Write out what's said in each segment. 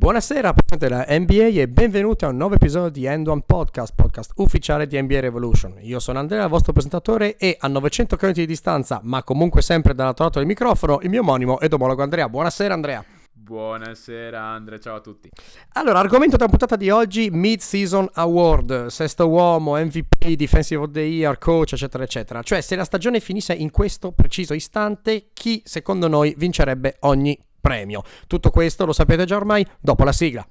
Buonasera, della NBA e benvenuti a un nuovo episodio di End One Podcast, podcast ufficiale di NBA Revolution. Io sono Andrea, il vostro presentatore e a 900 km di distanza, ma comunque sempre dall'altro lato del microfono, il mio omonimo ed omologo Andrea. Buonasera Andrea. Buonasera Andrea, ciao a tutti. Allora, argomento della puntata di oggi, Mid-Season Award, sesto uomo, MVP, Defensive of the Year, coach, eccetera, eccetera. Cioè, se la stagione finisse in questo preciso istante, chi secondo noi vincerebbe ogni premio. Tutto questo lo sapete già ormai dopo la sigla.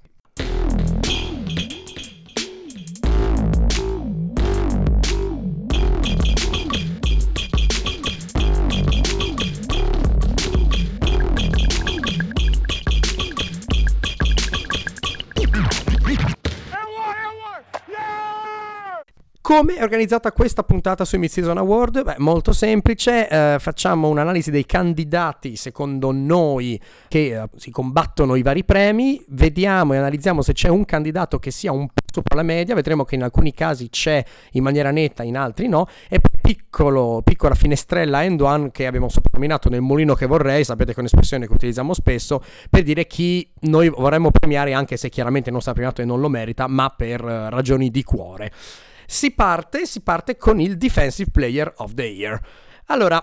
Come è organizzata questa puntata sui Mid-Season Award? Beh, molto semplice, eh, facciamo un'analisi dei candidati secondo noi che eh, si combattono i vari premi, vediamo e analizziamo se c'è un candidato che sia un po' sopra la media, vedremo che in alcuni casi c'è in maniera netta, in altri no, e piccolo, piccola finestrella end one che abbiamo soprannominato nel mulino che vorrei, sapete che è un'espressione che utilizziamo spesso, per dire chi noi vorremmo premiare anche se chiaramente non sta premiato e non lo merita, ma per eh, ragioni di cuore. Si parte, si parte con il Defensive Player of the Year. Allora,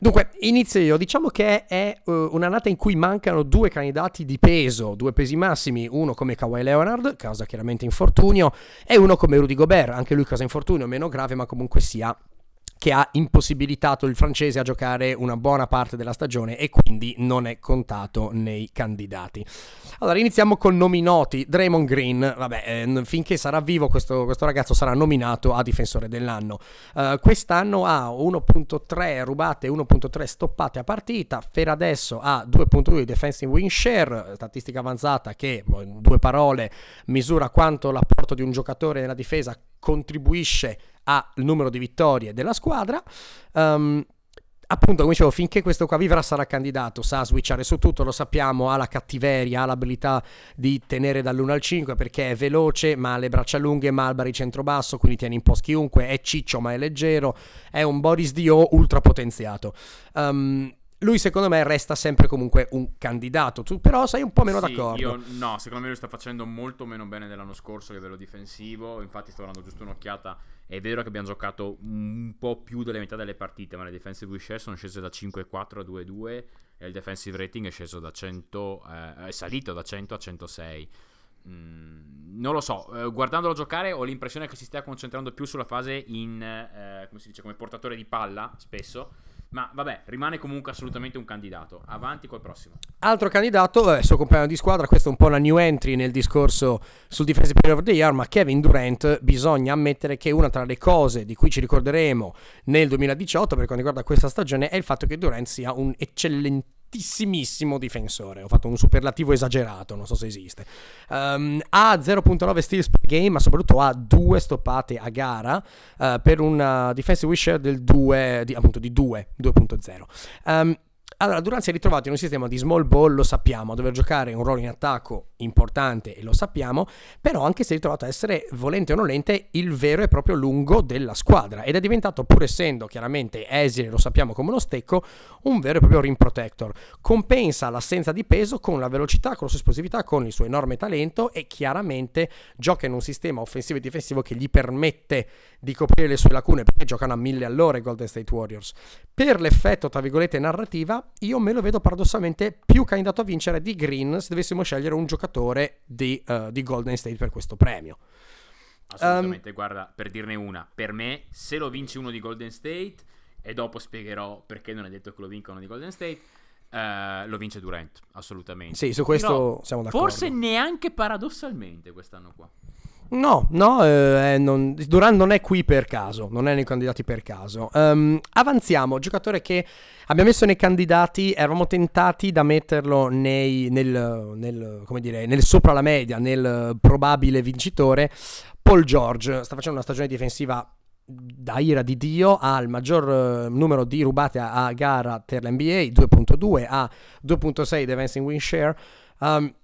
Dunque, inizio io. Diciamo che è uh, un'annata in cui mancano due candidati di peso, due pesi massimi, uno come Kawhi Leonard, causa chiaramente infortunio, e uno come Rudy Gobert, anche lui causa infortunio, meno grave, ma comunque sia che ha impossibilitato il francese a giocare una buona parte della stagione e quindi non è contato nei candidati. Allora iniziamo con nomi noti. Draymond Green, vabbè, eh, finché sarà vivo questo, questo, ragazzo sarà nominato a difensore dell'anno. Uh, quest'anno ha 1.3 rubate, 1.3 stoppate a partita, per adesso ha 2.2 di defensive win share, statistica avanzata che in due parole misura quanto l'apporto di un giocatore nella difesa contribuisce al numero di vittorie della squadra. Um, appunto, come dicevo, finché questo qua vivrà sarà candidato, sa switchare su tutto, lo sappiamo, ha la cattiveria, ha l'abilità di tenere dall'1 al 5 perché è veloce, ma ha le braccia lunghe, ma ha il baricentro basso, quindi tiene in post chiunque, è ciccio ma è leggero, è un Boris Dio ultra potenziato. Um, lui secondo me resta sempre comunque un candidato. Tu però sei un po' meno sì, d'accordo. Io no, secondo me lui sta facendo molto meno bene dell'anno scorso a livello difensivo. Infatti sto dando giusto un'occhiata. È vero che abbiamo giocato un po' più della metà delle partite, ma le defensive share sono scese da 5,4 a 2,2 e il defensive rating è sceso da 100 eh, è salito da 100 a 106. Mm, non lo so, eh, guardandolo giocare ho l'impressione che si stia concentrando più sulla fase in eh, come si dice, come portatore di palla spesso ma vabbè, rimane comunque assolutamente un candidato. Avanti col prossimo. Altro candidato, vabbè, suo compagno di squadra, questo è un po' una new entry nel discorso sul Defensive Player of the Year, ma Kevin Durant bisogna ammettere che una tra le cose di cui ci ricorderemo nel 2018 per quanto riguarda questa stagione è il fatto che Durant sia un eccellente fortissimissimo difensore. Ho fatto un superlativo esagerato, non so se esiste. Um, ha 0.9 steals per game, ma soprattutto ha due stoppate a gara uh, per un defensive share del 2, di, appunto di 2, 2.0. Um, allora, Durant si è ritrovato in un sistema di small ball, lo sappiamo, a dover giocare un ruolo in attacco importante e lo sappiamo, però anche si è ritrovato a essere, volente o nolente, il vero e proprio lungo della squadra ed è diventato, pur essendo chiaramente esile, lo sappiamo come uno stecco, un vero e proprio rim protector. Compensa l'assenza di peso con la velocità, con la sua esplosività, con il suo enorme talento e chiaramente gioca in un sistema offensivo e difensivo che gli permette di coprire le sue lacune perché giocano a mille all'ora i Golden State Warriors. Per l'effetto, tra virgolette, narrativa, io me lo vedo paradossalmente più candidato a vincere di Green se dovessimo scegliere un giocatore di, uh, di Golden State per questo premio. Assolutamente, um, guarda, per dirne una, per me, se lo vince uno di Golden State, e dopo spiegherò perché non è detto che lo vincono di Golden State, uh, lo vince Durant, assolutamente. Sì, su questo Però, siamo d'accordo. Forse neanche paradossalmente quest'anno qua. No, no, eh, non, Duran non è qui per caso, non è nei candidati per caso. Um, avanziamo, giocatore che abbiamo messo nei candidati, eravamo tentati da metterlo nei, nel, nel, come dire, nel sopra la media, nel probabile vincitore. Paul George sta facendo una stagione difensiva da ira di Dio, ha il maggior uh, numero di rubate a, a gara per l'NBA, 2.2, ha 2.6 defensive win share. Um,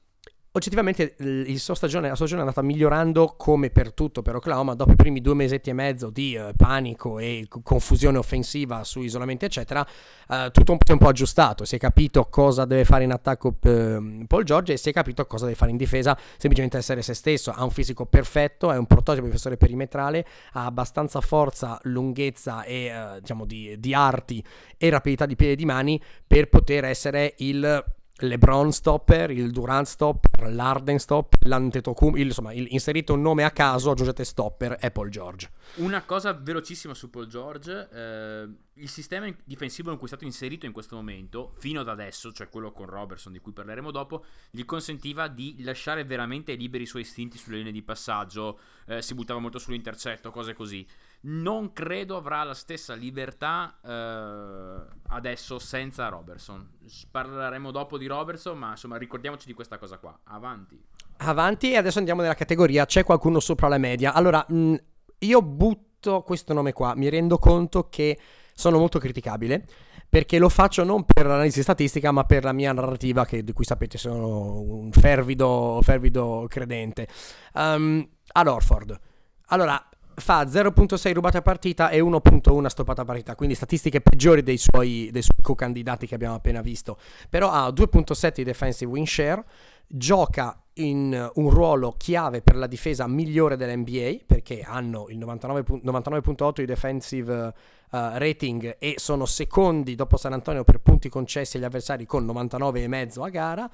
oggettivamente stagione, la sua stagione è andata migliorando come per tutto per Oklahoma. Dopo i primi due mesetti e mezzo di uh, panico e confusione offensiva su isolamenti eccetera uh, tutto un po', un po' aggiustato. Si è capito cosa deve fare in attacco uh, Paul George e si è capito cosa deve fare in difesa semplicemente essere se stesso. Ha un fisico perfetto è un prototipo difensore perimetrale ha abbastanza forza lunghezza e diciamo di, di arti e rapidità di piedi e di mani per poter essere il LeBron stopper, il Durant stopper, l'Arden stopper, l'Antetokounmpo, insomma, il, inserite un nome a caso, aggiungete stopper e Paul George. Una cosa velocissima su Paul George, eh, il sistema difensivo in cui è stato inserito in questo momento, fino ad adesso, cioè quello con Robertson di cui parleremo dopo, gli consentiva di lasciare veramente liberi i suoi istinti sulle linee di passaggio, eh, si buttava molto sull'intercetto, cose così non credo avrà la stessa libertà eh, adesso senza Robertson. Parleremo dopo di Robertson, ma insomma ricordiamoci di questa cosa qua. Avanti. Avanti e adesso andiamo nella categoria c'è qualcuno sopra la media. Allora, mh, mm, io butto questo nome qua, mi rendo conto che sono molto criticabile perché lo faccio non per l'analisi statistica ma per la mia narrativa che, di cui sapete sono un fervido, fervido credente. Um, ad Orford. Allora, fa 0.6 rubate a partita e 1.1 stoppata a partita, quindi statistiche peggiori dei suoi, dei suoi co-candidati che abbiamo appena visto. Però ha 2.7 di defensive win share, gioca in un ruolo chiave per la difesa migliore dell'NBA perché hanno il 99, 99.8 di defensive uh, rating e sono secondi dopo San Antonio per punti concessi agli avversari con 99,5 a gara.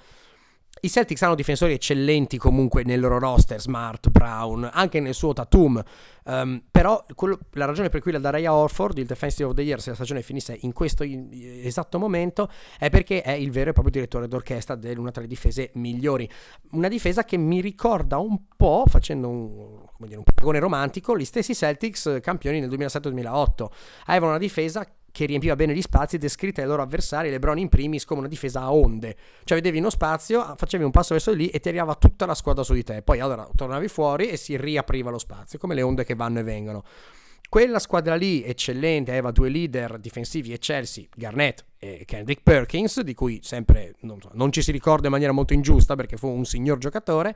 I Celtics hanno difensori eccellenti comunque nel loro roster, Smart, Brown, anche nel suo Tatum, um, però quello, la ragione per cui la darei a Orford, il Defensive of the Year, se la stagione finisse in questo esatto momento, è perché è il vero e proprio direttore d'orchestra di una tra le difese migliori. Una difesa che mi ricorda un po', facendo un, dire, un paragone romantico, gli stessi Celtics campioni nel 2007-2008. Avevano una difesa che riempiva bene gli spazi, descritta ai loro avversari, Lebron in primis, come una difesa a onde. Cioè vedevi uno spazio, facevi un passo verso lì e ti arrivava tutta la squadra su di te. Poi allora tornavi fuori e si riapriva lo spazio, come le onde che vanno e vengono. Quella squadra lì, eccellente, aveva due leader difensivi eccelsi, Garnett e Kendrick Perkins, di cui sempre non, non ci si ricorda in maniera molto ingiusta perché fu un signor giocatore.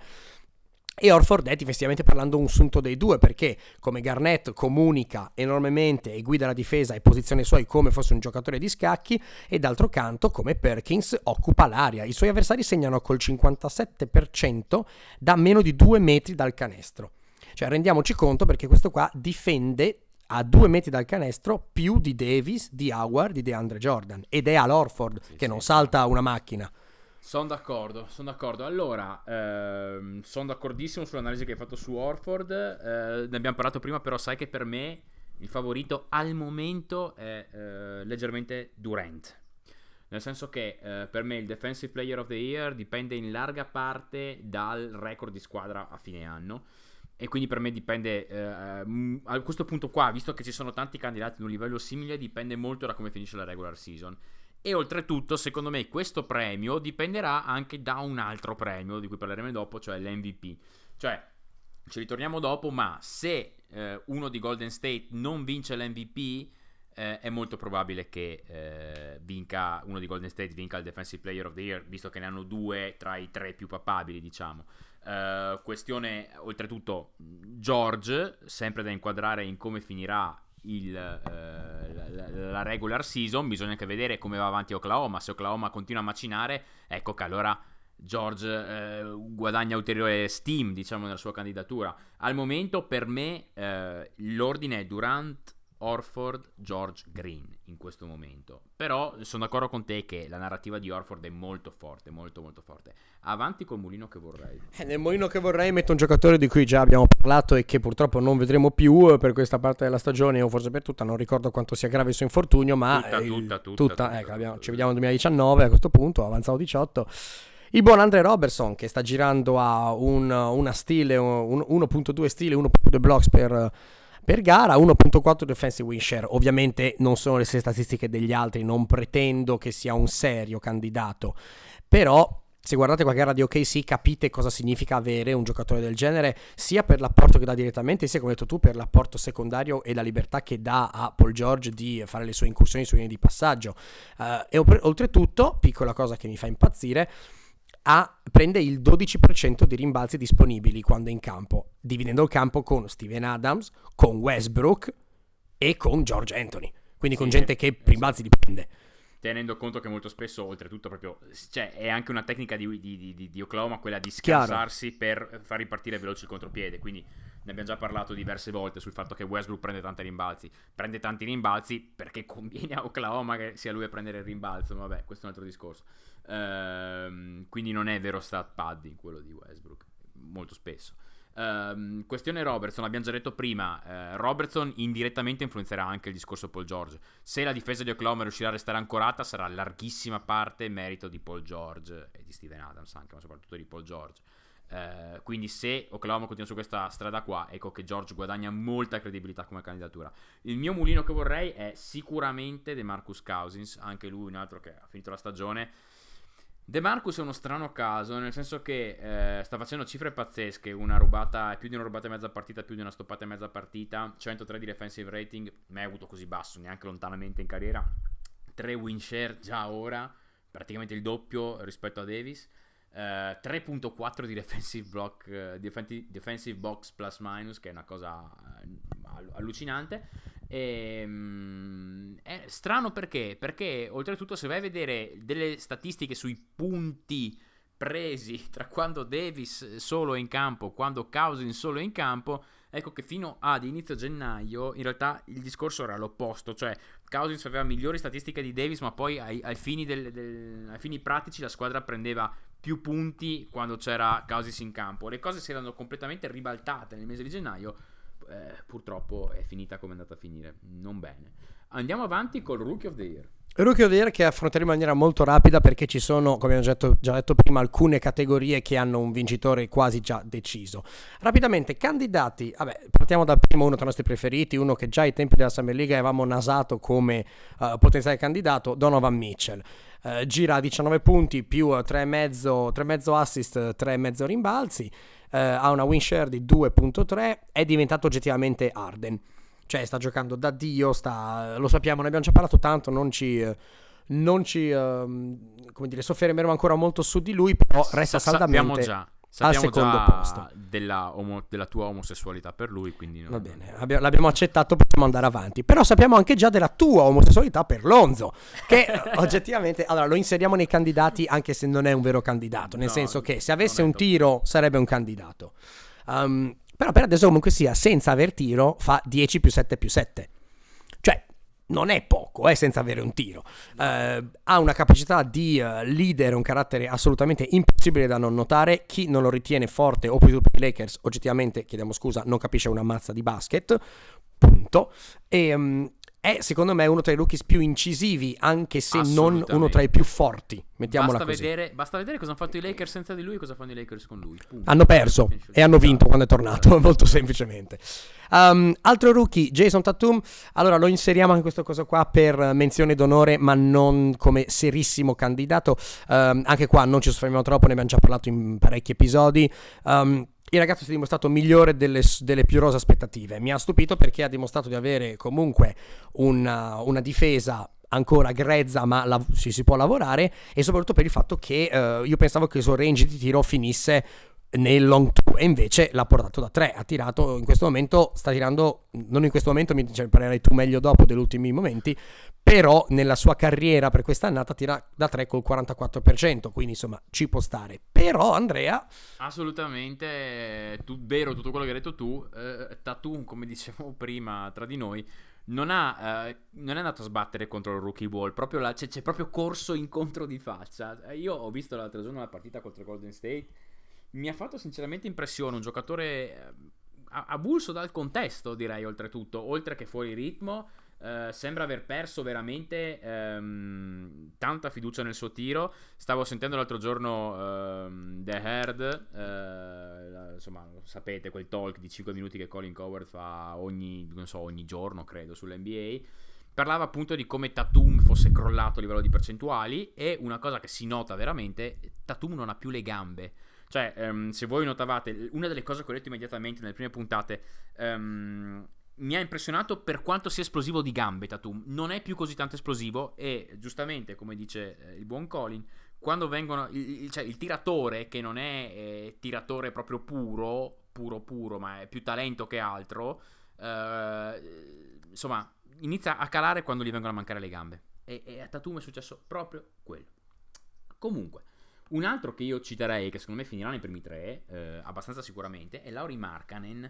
E Orford è difensivamente parlando un sunto dei due perché come Garnett comunica enormemente e guida la difesa e posiziona i suoi come fosse un giocatore di scacchi e d'altro canto come Perkins occupa l'area. I suoi avversari segnano col 57% da meno di due metri dal canestro. Cioè rendiamoci conto perché questo qua difende a due metri dal canestro più di Davis, di Howard, di DeAndre Jordan ed è Al Orford sì, che sì, non salta una macchina. Sono d'accordo, sono d'accordo. Allora, ehm, sono d'accordissimo sull'analisi che hai fatto su Orford. Eh, ne abbiamo parlato prima, però sai che per me il favorito al momento è eh, leggermente Durant. Nel senso che eh, per me il Defensive Player of the Year dipende in larga parte dal record di squadra a fine anno. E quindi per me dipende, eh, mm, a questo punto qua, visto che ci sono tanti candidati ad un livello simile, dipende molto da come finisce la regular season. E oltretutto, secondo me, questo premio dipenderà anche da un altro premio di cui parleremo dopo, cioè l'MVP. Cioè, ci ritorniamo dopo, ma se eh, uno di Golden State non vince l'MVP, eh, è molto probabile che eh, vinca uno di Golden State vinca il Defensive Player of the Year, visto che ne hanno due tra i tre più papabili, diciamo. Uh, questione, oltretutto, George, sempre da inquadrare in come finirà il, eh, la, la, regular season, bisogna anche vedere come va avanti Oklahoma. Se Oklahoma continua a macinare, ecco che allora George eh, guadagna ulteriore steam, diciamo, nella sua candidatura. Al momento, per me, eh, l'ordine è Durant, Orford, George Green in questo momento. Però sono d'accordo con te che la narrativa di Orford è molto forte, molto molto forte. Avanti col mulino che vorrei. Eh, nel mulino che vorrei metto un giocatore di cui già abbiamo parlato e che purtroppo non vedremo più eh, per questa parte della stagione o forse per tutta, non ricordo quanto sia grave il suo infortunio, ma tutta, il, tutta, tutta, tutta, ecco, abbiamo, ci vediamo nel 2019 a questo punto, avanzato 18. Il buon Andre Robertson che sta girando a un, una stile, un, 1.2 stile, 1.2 blocks per per gara, 1.4 defensive win share. Ovviamente non sono le stesse statistiche degli altri, non pretendo che sia un serio candidato, però se guardate qualche gara di OKC capite cosa significa avere un giocatore del genere, sia per l'apporto che dà direttamente, sia come hai detto tu per l'apporto secondario e la libertà che dà a Paul George di fare le sue incursioni su linee di passaggio. Uh, e oltretutto, piccola cosa che mi fa impazzire, ha, prende il 12% di rimbalzi disponibili quando è in campo, dividendo il campo con Steven Adams, con Westbrook e con George Anthony. Quindi con Sì, gente che rimbalzi li prende. Tenendo conto che molto spesso, oltretutto, proprio cioè, è anche una tecnica di, di- di- di- Oklahoma quella di scansarsi per far ripartire veloce il contropiede. Quindi ne abbiamo già parlato diverse volte sul fatto che Westbrook prende tanti rimbalzi. Prende tanti rimbalzi perché conviene a Oklahoma che sia lui a prendere il rimbalzo. Ma vabbè, questo è un altro discorso. Ehm, quindi non è vero stat padding quello di Westbrook, molto spesso. Ehm, questione Robertson, abbiamo già detto prima, eh, Robertson indirettamente influenzerà anche il discorso Paul George. Se la difesa di Oklahoma riuscirà a restare ancorata, sarà larghissima parte merito di Paul George e di Steven Adams anche, ma soprattutto di Paul George. Eh, quindi se Oklahoma continua su questa strada qua, ecco che George guadagna molta credibilità come candidatura. Il mio mulino che vorrei è sicuramente DeMarcus Cousins, anche lui un altro che ha finito la stagione. De Marcus è uno strano caso, nel senso che eh, sta facendo cifre pazzesche, una rubata, più di una rubata e mezza partita, più di una stoppata e mezza partita, 103 di defensive rating, mai avuto così basso neanche lontanamente in carriera, 3 win share già ora, praticamente il doppio rispetto a Davis, eh, 3.4 di defensive, block, eh, defensi- defensive box plus minus, che è una cosa eh, all- allucinante. E, mm, è strano perché? Perché oltretutto se vai a vedere delle statistiche sui punti presi tra quando Davis solo è in campo, quando Cousins solo è in campo, ecco che fino ad inizio gennaio in realtà il discorso era l'opposto, cioè Cousins aveva migliori statistiche di Davis, ma poi ai, ai fini, del- del- ai fini pratici la squadra prendeva più punti quando c'era Cousins in campo. Le cose si erano completamente ribaltate nel mese di gennaio. Eh, purtroppo è finita come è andata a finire, non bene. Andiamo avanti col Rookie of the Year. Rookie of the Year che affronteremo in maniera molto rapida perché ci sono, come abbiamo già detto, già detto prima, alcune categorie che hanno un vincitore quasi già deciso. Rapidamente, candidati, vabbè, partiamo dal primo, uno tra i nostri preferiti, uno che già ai tempi della Summer League avevamo nasato come eh, potenziale candidato, Donovan Mitchell. Eh, gira a 19 punti più 3,5 3,5 assist, 3,5 rimbalzi, eh, ha una win share di 2.3, è diventato oggettivamente Arden. Cioè, sta giocando da Dio, sta, lo sappiamo, ne abbiamo già parlato tanto, non ci, non ci ehm, come dire, soffermeremo ancora molto su di lui, però resta Sa- saldamente sappiamo già, sappiamo secondo già posto. Della, omo- della tua omosessualità per lui, quindi non- Va bene, abbia- l'abbiamo accettato, possiamo andare avanti. Però sappiamo anche già della tua omosessualità per Lonzo, che oggettivamente, allora lo inseriamo nei candidati anche se non è un vero candidato, nel No, senso che se avesse un tiro sarebbe un candidato. Um, però per adesso comunque sia, senza aver tiro fa 10 più 7 più 7. Non è poco, eh, senza avere un tiro. Eh, ha una capacità di eh, leader, un carattere assolutamente impossibile da non notare. Chi non lo ritiene forte o più per i Lakers, oggettivamente, chiediamo scusa, non capisce una mazza di basket. Punto. E mm, è secondo me uno tra i rookies più incisivi, anche se non uno tra i più forti. Mettiamola Basta così. vedere, basta vedere cosa hanno fatto i Lakers senza di lui e cosa fanno i Lakers con lui. Punto. Hanno perso e hanno vinto quando è tornato, molto semplicemente. Um, altro rookie, Jason Tatum. Allora lo inseriamo anche questo cosa qua per menzione d'onore, ma non come serissimo candidato. Um, anche qua non ci soffermiamo troppo, ne abbiamo già parlato in parecchi episodi. Um, il ragazzo si è dimostrato migliore delle, delle più rose aspettative. Mi ha stupito perché ha dimostrato di avere comunque una, una difesa ancora grezza, ma la- ci si può lavorare. E soprattutto per il fatto che eh, io pensavo che il suo range di tiro finisse nel long two e invece l'ha portato da 3 ha tirato in questo momento sta tirando non in questo momento mi cioè, parlerai tu meglio dopo degli ultimi momenti però nella sua carriera per quest'annata tira da 3 col 44% quindi insomma ci può stare però Andrea Assolutamente, tu, vero tutto quello che hai detto tu. Eh, Tatum, come dicevamo prima tra di noi, non, ha, eh, non è andato a sbattere contro il rookie wall, proprio là, c'è, c'è proprio corso incontro di faccia. Eh, Io ho visto l'altro giorno la partita contro Golden State, mi ha fatto sinceramente impressione, un giocatore eh, avulso dal contesto, direi oltretutto, oltre che fuori ritmo. eh, sembra aver perso veramente ehm, tanta fiducia nel suo tiro. Stavo sentendo l'altro giorno ehm, The Herd, la- insomma, sapete, quel talk di 5 minuti che Colin Coward fa ogni, so, ogni giorno, credo, sull'NBA. Parlava appunto di come Tatum fosse crollato a livello di percentuali e una cosa che si nota veramente, Tatum non ha più le gambe. Cioè, ehm, se voi notavate, una delle cose che ho detto immediatamente nelle prime puntate, ehm, mi ha impressionato per quanto sia esplosivo di gambe Tatum. Non è più così tanto esplosivo e giustamente, come dice eh, il buon Colin, quando vengono il, cioè, il tiratore che non è eh, tiratore proprio puro, puro puro, ma è più talento che altro, eh, insomma, inizia a calare quando gli vengono a mancare le gambe. E, e a Tatum è successo proprio quello. Comunque, un altro che io citerei, che secondo me finirà nei primi tre, eh, abbastanza sicuramente, è Lauri Markanen.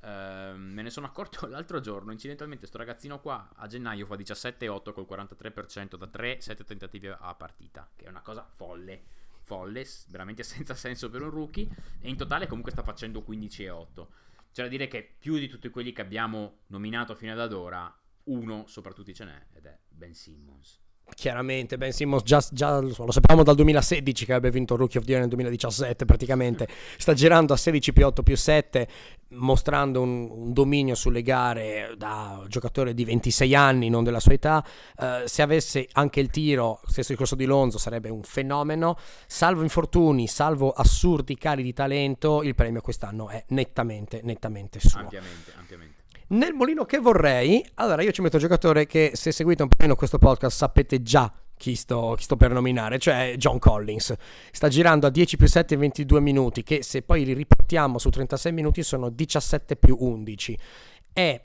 Eh, me ne sono accorto l'altro giorno, incidentalmente sto ragazzino qua a gennaio fa 17-8 col 43% da 3, 7 tentativi a partita, che è una cosa folle, folle, veramente senza senso per un rookie, e in totale comunque sta facendo 15-8. C'è da dire che più di tutti quelli che abbiamo nominato fino ad ora, uno soprattutto ce n'è, ed è Ben Simmons chiaramente Ben Simmons già, già lo, sapevamo dal 2016 che avrebbe vinto il Rookie of the Year nel 2017 praticamente. Sta girando a 16 più 8 più 7 mostrando un, un, dominio sulle gare da giocatore di 26 anni non della sua età. Uh, se avesse anche il tiro stesso il corso di Lonzo sarebbe un fenomeno. Salvo infortuni salvo assurdi cali di talento il premio quest'anno è nettamente nettamente suo. Ampiamente ampiamente nel molino che vorrei, allora io ci metto un giocatore che se seguite un po' meno questo podcast sapete già chi sto, chi sto, per nominare, cioè John Collins. Sta girando a 10 più 7 in 22 minuti, che se poi li riportiamo su 36 minuti sono 17 più 11. È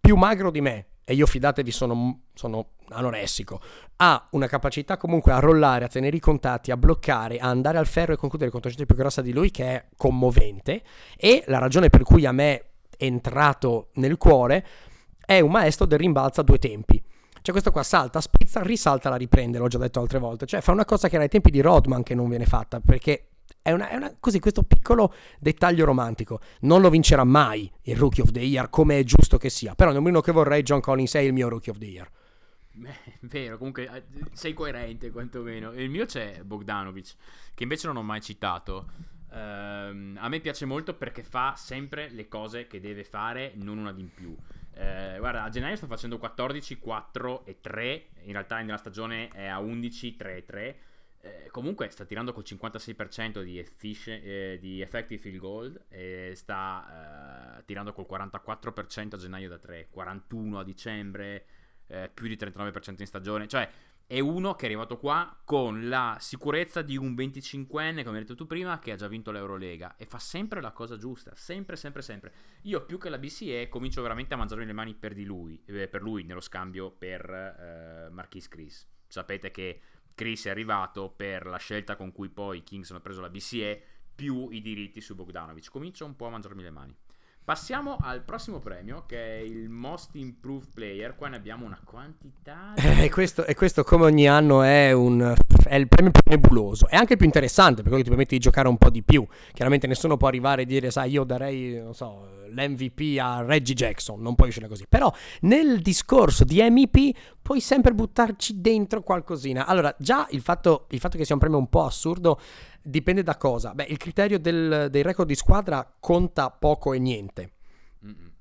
più magro di me, e io fidatevi sono, sono anoressico. Ha una capacità comunque a rollare, a tenere i contatti, a bloccare, a andare al ferro e concludere contro gente più grossa di lui, che è commovente. E la ragione per cui a me entrato nel cuore, è un maestro del rimbalzo a due tempi. Cioè questo qua salta, spizza, risalta, la riprende, l'ho già detto altre volte. Cioè fa una cosa che era ai tempi di Rodman che non viene fatta, perché è, una, è una, così, questo piccolo dettaglio romantico. Non lo vincerà mai il Rookie of the Year, come è giusto che sia. Però nel momento che vorrei, John Collins è il mio Rookie of the Year. Beh, vero, comunque eh, sei coerente quantomeno. Il mio c'è Bogdanovic, che invece non ho mai citato. Uh, a me piace molto perché fa sempre le cose che deve fare, non una di in più. Uh, guarda, a gennaio sto facendo 14, 4 e 3. In realtà nella stagione è a 11, 3 e 3. Uh, comunque sta tirando col 56% di, effic- eh, di effective field goal e sta eh, tirando col 44% a gennaio da 3, 41 a dicembre, eh, più di 39% in stagione. Cioè, è uno che è arrivato qua con la sicurezza di un 25enne, come hai detto tu prima, che ha già vinto l'Eurolega e fa sempre la cosa giusta, sempre, sempre, sempre. Io più che la BCE comincio veramente a mangiarmi le mani per, lui, eh, per lui nello scambio per eh, Marquis Chris. Sapete che Chris è arrivato per la scelta con cui poi i Kings hanno preso la BCE più i diritti su Bogdanovic. Comincio un po' a mangiarmi le mani. Passiamo al prossimo premio che è il Most Improved Player. Qua ne abbiamo una quantità. Di... Eh, questo, e questo, come ogni anno, è, un, è, il premio più nebuloso. È anche più interessante perché ti permette di giocare un po' di più. Chiaramente nessuno può arrivare e dire, sai, io darei, non so, l'MVP a Reggie Jackson. Non puoi uscire così. Però nel discorso di MEP puoi sempre buttarci dentro qualcosina. Allora, già il fatto, il fatto che sia un premio un po' assurdo dipende da cosa? Beh, il criterio del, dei record di squadra conta poco e niente. Mm-mm.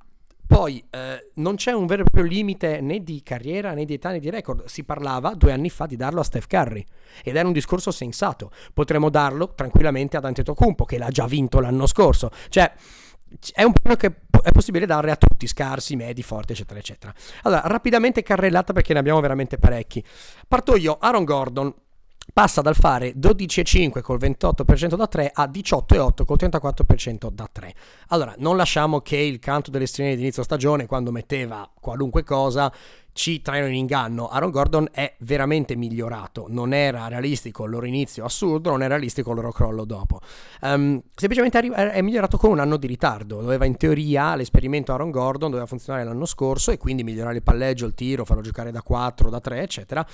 Poi eh, non c'è un vero e proprio limite né di carriera né di età né di record. Si parlava due anni fa di darlo a Steph Curry ed era un discorso sensato. Potremmo darlo tranquillamente ad Antetokounmpo che l'ha già vinto l'anno scorso. Cioè è un premio che è possibile dare a tutti, scarsi, medi, forti, eccetera, eccetera. Allora, rapidamente carrellata perché ne abbiamo veramente parecchi. Parto io, Aaron Gordon, passa dal fare 12,5 col 28% da 3 a 18,8 col 34% da 3. Allora, non lasciamo che il canto delle stringhe di inizio stagione, quando metteva qualunque cosa, ci traino in inganno. Aaron Gordon è veramente migliorato. Non era realistico il loro inizio assurdo, non è realistico il loro crollo dopo. Um, semplicemente è migliorato con un anno di ritardo. Doveva in teoria l'esperimento Aaron Gordon doveva funzionare l'anno scorso e quindi migliorare il palleggio, il tiro, farlo giocare da 4, da 3, eccetera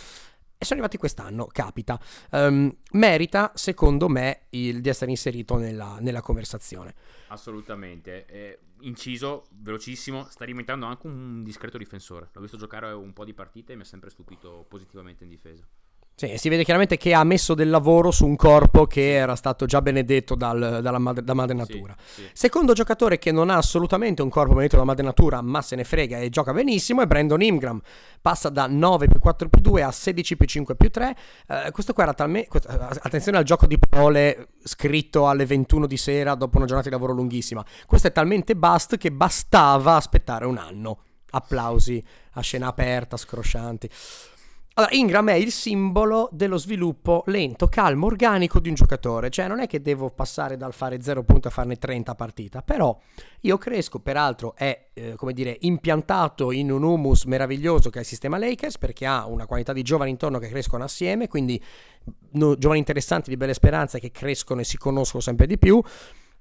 e sono arrivati quest'anno, capita. Um, merita, secondo me, il, di essere inserito nella, nella conversazione. Assolutamente. Eh, inciso, velocissimo, sta diventando anche un discreto difensore. L'ho visto giocare un po' di partite e mi ha sempre stupito positivamente in difesa. Sì, si vede chiaramente che ha messo del lavoro su un corpo che era stato già benedetto dal, dalla madre, da madre natura. Sì, sì. Secondo giocatore che non ha assolutamente un corpo benedetto da madre natura, ma se ne frega e gioca benissimo, è Brandon Ingram. Passa da 9 più 4 più 2 a 16 più 5 più 3. Uh, questo qua era talmente... Attenzione al gioco di parole scritto alle 21 di sera dopo una giornata di lavoro lunghissima. Questo è talmente bust che bastava aspettare un anno. Applausi a scena aperta, scroscianti. Allora, Ingram è il simbolo dello sviluppo lento, calmo, organico di un giocatore. Cioè, non è che devo passare dal fare 0 punti a farne 30 a partita. Però io cresco, peraltro, è, eh, come dire, impiantato in un humus meraviglioso che è il sistema Lakers, perché ha una quantità di giovani intorno che crescono assieme, quindi no, giovani interessanti di belle speranze che crescono e si conoscono sempre di più.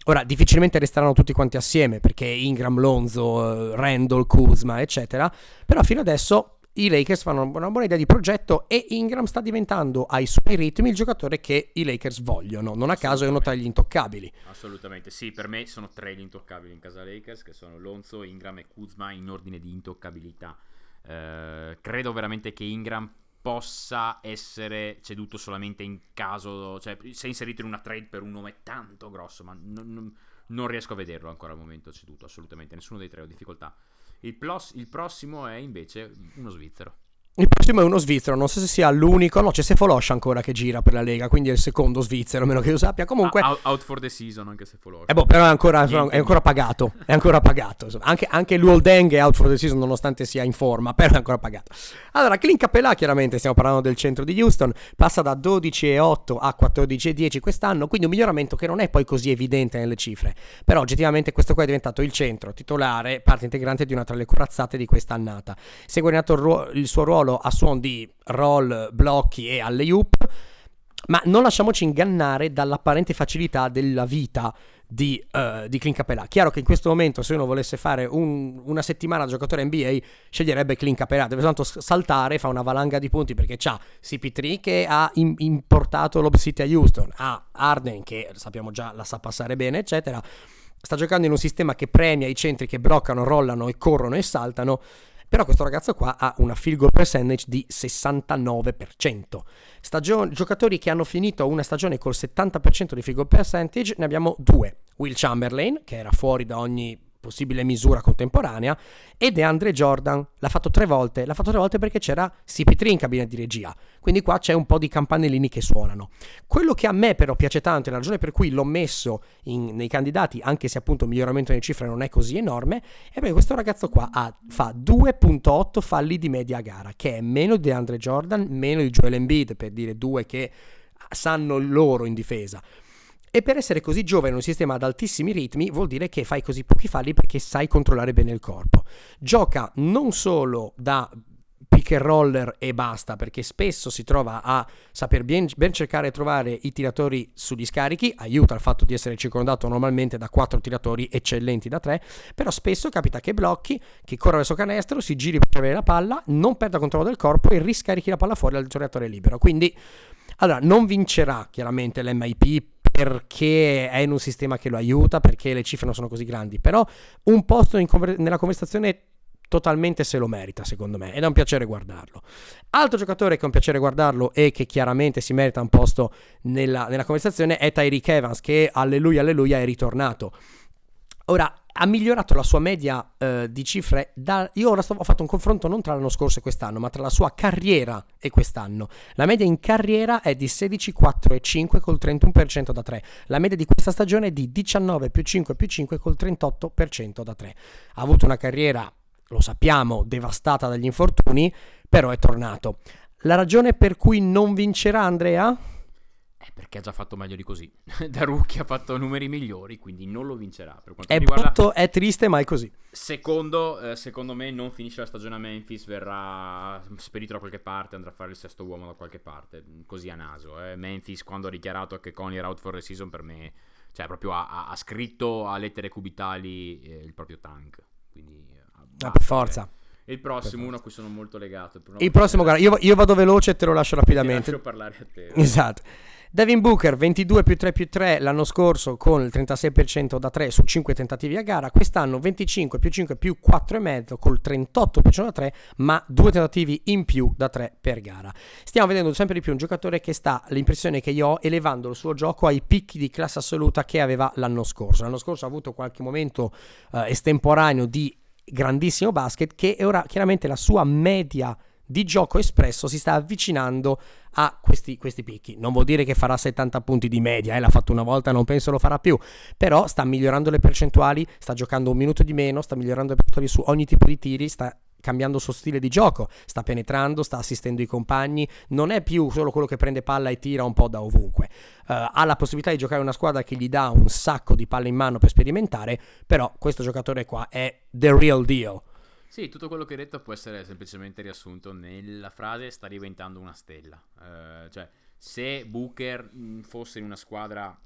Ora, difficilmente resteranno tutti quanti assieme, perché Ingram, Lonzo, eh, Randall, Kuzma, eccetera. Però fino adesso i Lakers fanno una buona idea di progetto e Ingram sta diventando ai suoi ritmi il giocatore che i Lakers vogliono. Non a caso è uno tra gli intoccabili. Assolutamente, sì, per me sono tre gli intoccabili in casa Lakers, che sono Lonzo, Ingram e Kuzma in ordine di intoccabilità. Eh, credo veramente che Ingram possa essere ceduto solamente in caso, cioè se inserito in una trade per un nome tanto grosso, ma non, non, non riesco a vederlo ancora al momento ceduto, assolutamente, nessuno dei tre ho difficoltà. Il, plos- il prossimo è invece uno svizzero. Il prossimo è uno svizzero, non so se sia l'unico, no, c'è Sefolosha ancora che gira per la Lega, quindi è il secondo svizzero, a meno che io sappia. Comunque... Out, out for the season anche Sefolosha. Eh boh, però è ancora, è ancora pagato, è ancora pagato. Anche, anche Luol Deng è out for the season nonostante sia in forma, però è ancora pagato. Allora, Clint Capella, chiaramente stiamo parlando del centro di Houston, passa da 12,8 a 14,10 quest'anno, quindi un miglioramento che non è poi così evidente nelle cifre. Però oggettivamente questo qua è diventato il centro titolare, parte integrante di una tra le corazzate di quest'annata. Ruo- il suo ruolo a suon di roll, blocchi e alle hoop, ma non lasciamoci ingannare dall'apparente facilità della vita di, uh, di Clint Capella. Chiaro che in questo momento se uno volesse fare un, una settimana da giocatore NBA sceglierebbe Clint Capella, deve soltanto saltare, fa una valanga di punti perché c'ha CP3 che ha in, importato l'Ob City a Houston, ha Arden che sappiamo già la sa passare bene eccetera. Sta giocando in un sistema che premia i centri che bloccano, rollano e corrono e saltano però questo ragazzo qua ha una field goal percentage di 69%. Stagio- giocatori che hanno finito una stagione col 70% di field goal percentage ne abbiamo due. Will Chamberlain, che era fuori da ogni possibile misura contemporanea, ed è Andre Jordan, l'ha fatto tre volte, l'ha fatto tre volte perché c'era CP3 in cabina di regia, quindi qua c'è un po' di campanellini che suonano. Quello che a me però piace tanto e la ragione per cui l'ho messo in, nei candidati, anche se appunto il miglioramento nelle cifre non è così enorme, è perché questo ragazzo qua ha, fa 2.8 falli di media gara, che è meno di Andre Jordan, meno di Joel Embiid, per dire due che sanno loro in difesa. E per essere così giovane in un sistema ad altissimi ritmi vuol dire che fai così pochi falli perché sai controllare bene il corpo. Gioca non solo da pick and roller e basta, perché spesso si trova a saper ben, ben, cercare e trovare i tiratori sugli scarichi, aiuta il fatto di essere circondato normalmente da quattro tiratori eccellenti da tre, però spesso capita che blocchi, che corra verso canestro, si giri per avere la palla, non perda controllo del corpo e riscarichi la palla fuori al giocatore libero. Quindi, allora, non vincerà chiaramente l'MIP perché è in un sistema che lo aiuta, perché le cifre non sono così grandi, però un posto conver- nella conversazione totalmente se lo merita secondo me ed è un piacere guardarlo. Altro giocatore che è un piacere guardarlo e che chiaramente si merita un posto nella, nella conversazione è Tyreek Evans che alleluia alleluia è ritornato. Ora, ha migliorato la sua media eh, di cifre. Da, io ora sto, ho fatto un confronto non tra l'anno scorso e quest'anno, ma tra la sua carriera e quest'anno. La media in carriera è di 16, 4 e 5 col 31% da 3. La media di questa stagione è di 19 più 5 più 5 col 38% da 3. Ha avuto una carriera, lo sappiamo, devastata dagli infortuni, però è tornato. La ragione per cui non vincerà Andrea? Eh, perché ha già fatto meglio di così. da rookie ha fatto numeri migliori, quindi non lo vincerà. Per quanto è riguarda... brutto, è triste, ma è così. Secondo, eh, secondo me non finisce la stagione a Memphis, verrà spedito da qualche parte, andrà a fare il sesto uomo da qualche parte, così a naso. Eh. Memphis quando ha dichiarato che Conley era out for the season per me, cioè proprio ha, ha scritto a lettere cubitali eh, il proprio tank. Quindi, ah, per forza. E il prossimo, uno a cui sono molto legato. Il prossimo, guarda, io, io, vado veloce e te lo lascio rapidamente. Ti lascio parlare a te. Esatto. Devin Booker 22 più 3 più 3 l'anno scorso con il 36% da 3 su 5 tentativi a gara, quest'anno 25 più 5 più 4,5 col 38% da 3 ma 2 tentativi in più da 3 per gara. Stiamo vedendo sempre di più un giocatore che sta, l'impressione che io ho, elevando il suo gioco ai picchi di classe assoluta che aveva l'anno scorso. L'anno scorso ha avuto qualche momento uh, estemporaneo di grandissimo basket che ora chiaramente la sua media di gioco espresso si sta avvicinando a questi, questi, picchi. Non vuol dire che farà 70 punti di media, eh, l'ha fatto una volta, non penso lo farà più, però sta migliorando le percentuali, sta giocando un minuto di meno, sta migliorando le percentuali su ogni tipo di tiri, sta cambiando il suo stile di gioco, sta penetrando, sta assistendo i compagni, non è più solo quello che prende palla e tira un po' da ovunque. Uh, ha la possibilità di giocare una squadra che gli dà un sacco di palle in mano per sperimentare, però questo giocatore qua è the real deal. Sì, tutto quello che hai detto può essere semplicemente riassunto nella frase sta diventando una stella. Uh, cioè, se Booker mh, fosse in una squadra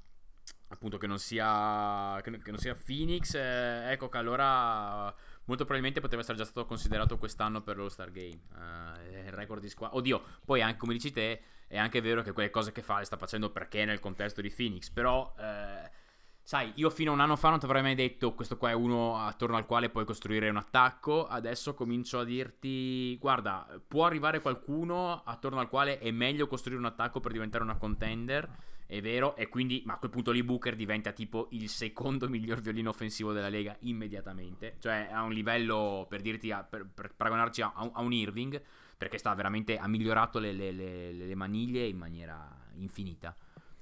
appunto che non sia, che, non sia Phoenix, eh, ecco che allora molto probabilmente poteva essere già stato considerato quest'anno per l'All Star Game. Uh, il record di squadra. Oddio, poi anche come dici te, è anche vero che quelle cose che fa le sta facendo perché nel contesto di Phoenix. Però, uh, sai, io fino a un anno fa non ti avrei mai detto questo qua è uno attorno al quale puoi costruire un attacco. Adesso comincio a dirti, guarda, può arrivare qualcuno attorno al quale è meglio costruire un attacco per diventare una contender è vero, e quindi, ma a quel punto lì Booker diventa tipo il secondo miglior violino offensivo della Lega immediatamente, cioè a un livello, per dirti, a, per, per, paragonarci a, a, un Irving, perché sta veramente, ha migliorato le, le, le, le maniglie in maniera infinita.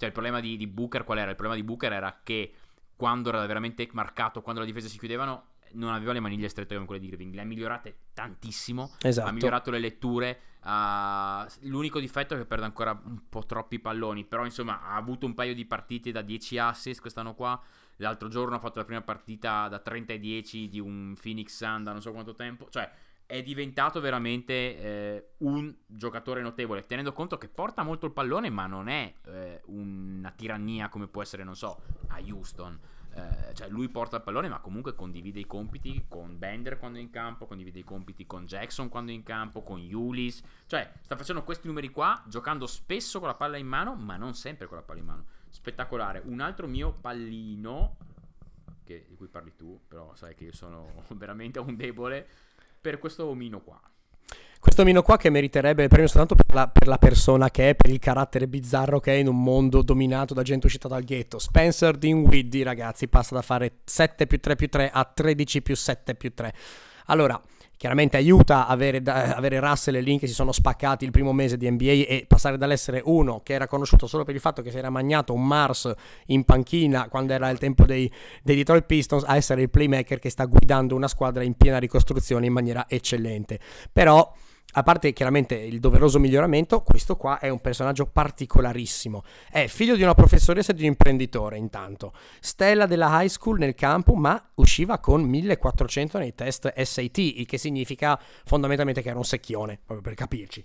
Cioè il problema di, di Booker qual era? Il problema di Booker era che quando era veramente marcato, quando la difesa si chiudevano, non aveva le maniglie strette come quelle di Irving, le ha migliorate tantissimo, esatto. ha migliorato le letture, uh, l'unico difetto è che perde ancora un po' troppi palloni, però insomma ha avuto un paio di partite da 10 assist quest'anno qua, l'altro giorno ha fatto la prima partita da 30 e 10 di un Phoenix Sun da non so quanto tempo, cioè è diventato veramente eh, un giocatore notevole, tenendo conto che porta molto il pallone, ma non è eh, una tirannia come può essere, non so, a Houston. Eh, cioè lui porta il pallone ma comunque condivide i compiti con Bender quando è in campo, condivide i compiti con Jackson quando è in campo, con Yulis, cioè sta facendo questi numeri qua giocando spesso con la palla in mano ma non sempre con la palla in mano. Spettacolare. Un altro mio pallino, che, di cui parli tu, però sai che io sono veramente un debole, per questo omino qua. Questo omino qua che meriterebbe il premio soltanto per la, per la, persona che è, per il carattere bizzarro che è in un mondo dominato da gente uscita dal ghetto. Spencer Dinwiddie, ragazzi, passa da fare 7 più 3 più 3 a 13 più 7 più 3. Allora, chiaramente aiuta avere, da, avere Russell e Link che si sono spaccati il primo mese di NBA e passare dall'essere uno che era conosciuto solo per il fatto che si era magnato un Mars in panchina quando era il tempo dei, dei Detroit Pistons a essere il playmaker che sta guidando una squadra in piena ricostruzione in maniera eccellente. Però a parte chiaramente il doveroso miglioramento, questo qua è un personaggio particolarissimo. È figlio di una professoressa e di un imprenditore, intanto. Stella della high school nel campo, ma usciva con 1400 nei test SAT, il che significa fondamentalmente che era un secchione, proprio per capirci.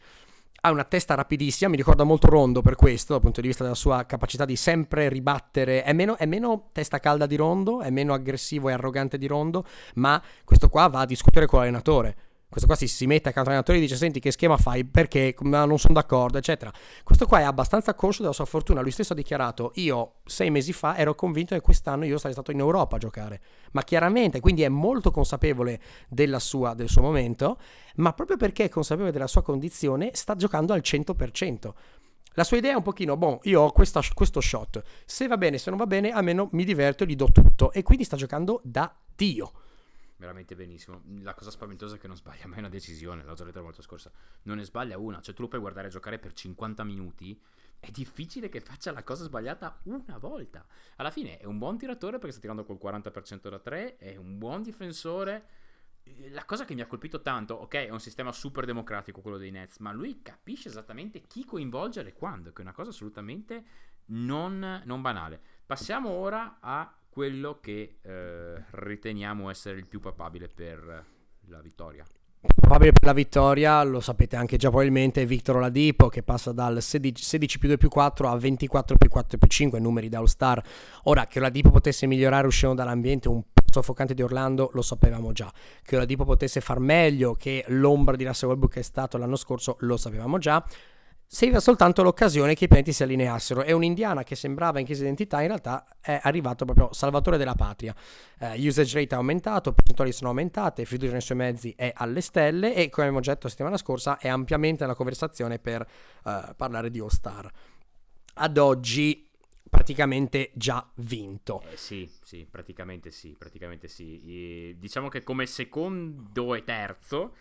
Ha una testa rapidissima, mi ricorda molto Rondo per questo, dal punto di vista della sua capacità di sempre ribattere. È meno, è meno testa calda di Rondo, è meno aggressivo e arrogante di Rondo, ma questo qua va a discutere con l'allenatore questo qua si, si mette accanto all'allenatore e dice senti che schema fai? Perché? Non sono d'accordo eccetera. Questo qua è abbastanza conscio della sua fortuna. Lui stesso ha dichiarato io sei mesi fa ero convinto che quest'anno io sarei stato in Europa a giocare ma chiaramente quindi è molto consapevole sua, del suo momento ma proprio perché è consapevole della sua condizione sta giocando al 100% la sua idea è un pochino, boh, io ho questa, questo shot, se va bene, se non va bene, almeno mi diverto e gli do tutto. E quindi sta giocando da Dio veramente benissimo. La cosa spaventosa è che non sbaglia mai una decisione, l'ho già detto la volta scorsa. Non ne sbaglia una, cioè tu lo puoi guardare giocare per 50 minuti, è difficile che faccia la cosa sbagliata una volta. Alla fine è un buon tiratore perché sta tirando col 40% da 3, è un buon difensore. La cosa che mi ha colpito tanto, ok, è un sistema super democratico quello dei Nets, ma lui capisce esattamente chi coinvolgere e quando, che è una cosa assolutamente non, non banale. Passiamo ora a quello che eh, riteniamo essere il più papabile per la vittoria. Papabile per la vittoria, lo sapete anche già probabilmente, è Victor Oladipo che passa dal 16, 16 più 2 più 4 a 24 più 4 più 5, numeri da All-Star. Ora, che Oladipo potesse migliorare uscendo dall'ambiente un po' soffocante di Orlando lo sapevamo già. Che Oladipo potesse far meglio che l'ombra di Russell Westbrook è stato l'anno scorso lo sapevamo già serviva soltanto l'occasione che i pianeti si allineassero e un'indiana che sembrava in crisi di identità in realtà è arrivato proprio salvatore della patria. Uh, usage rate è aumentato, percentuali sono aumentate, fiducia nei suoi mezzi è alle stelle e come abbiamo detto la settimana scorsa è ampiamente nella conversazione per uh, parlare di All Star. Ad oggi praticamente già vinto. Eh, sì, sì, praticamente sì, praticamente sì. E diciamo che come secondo e terzo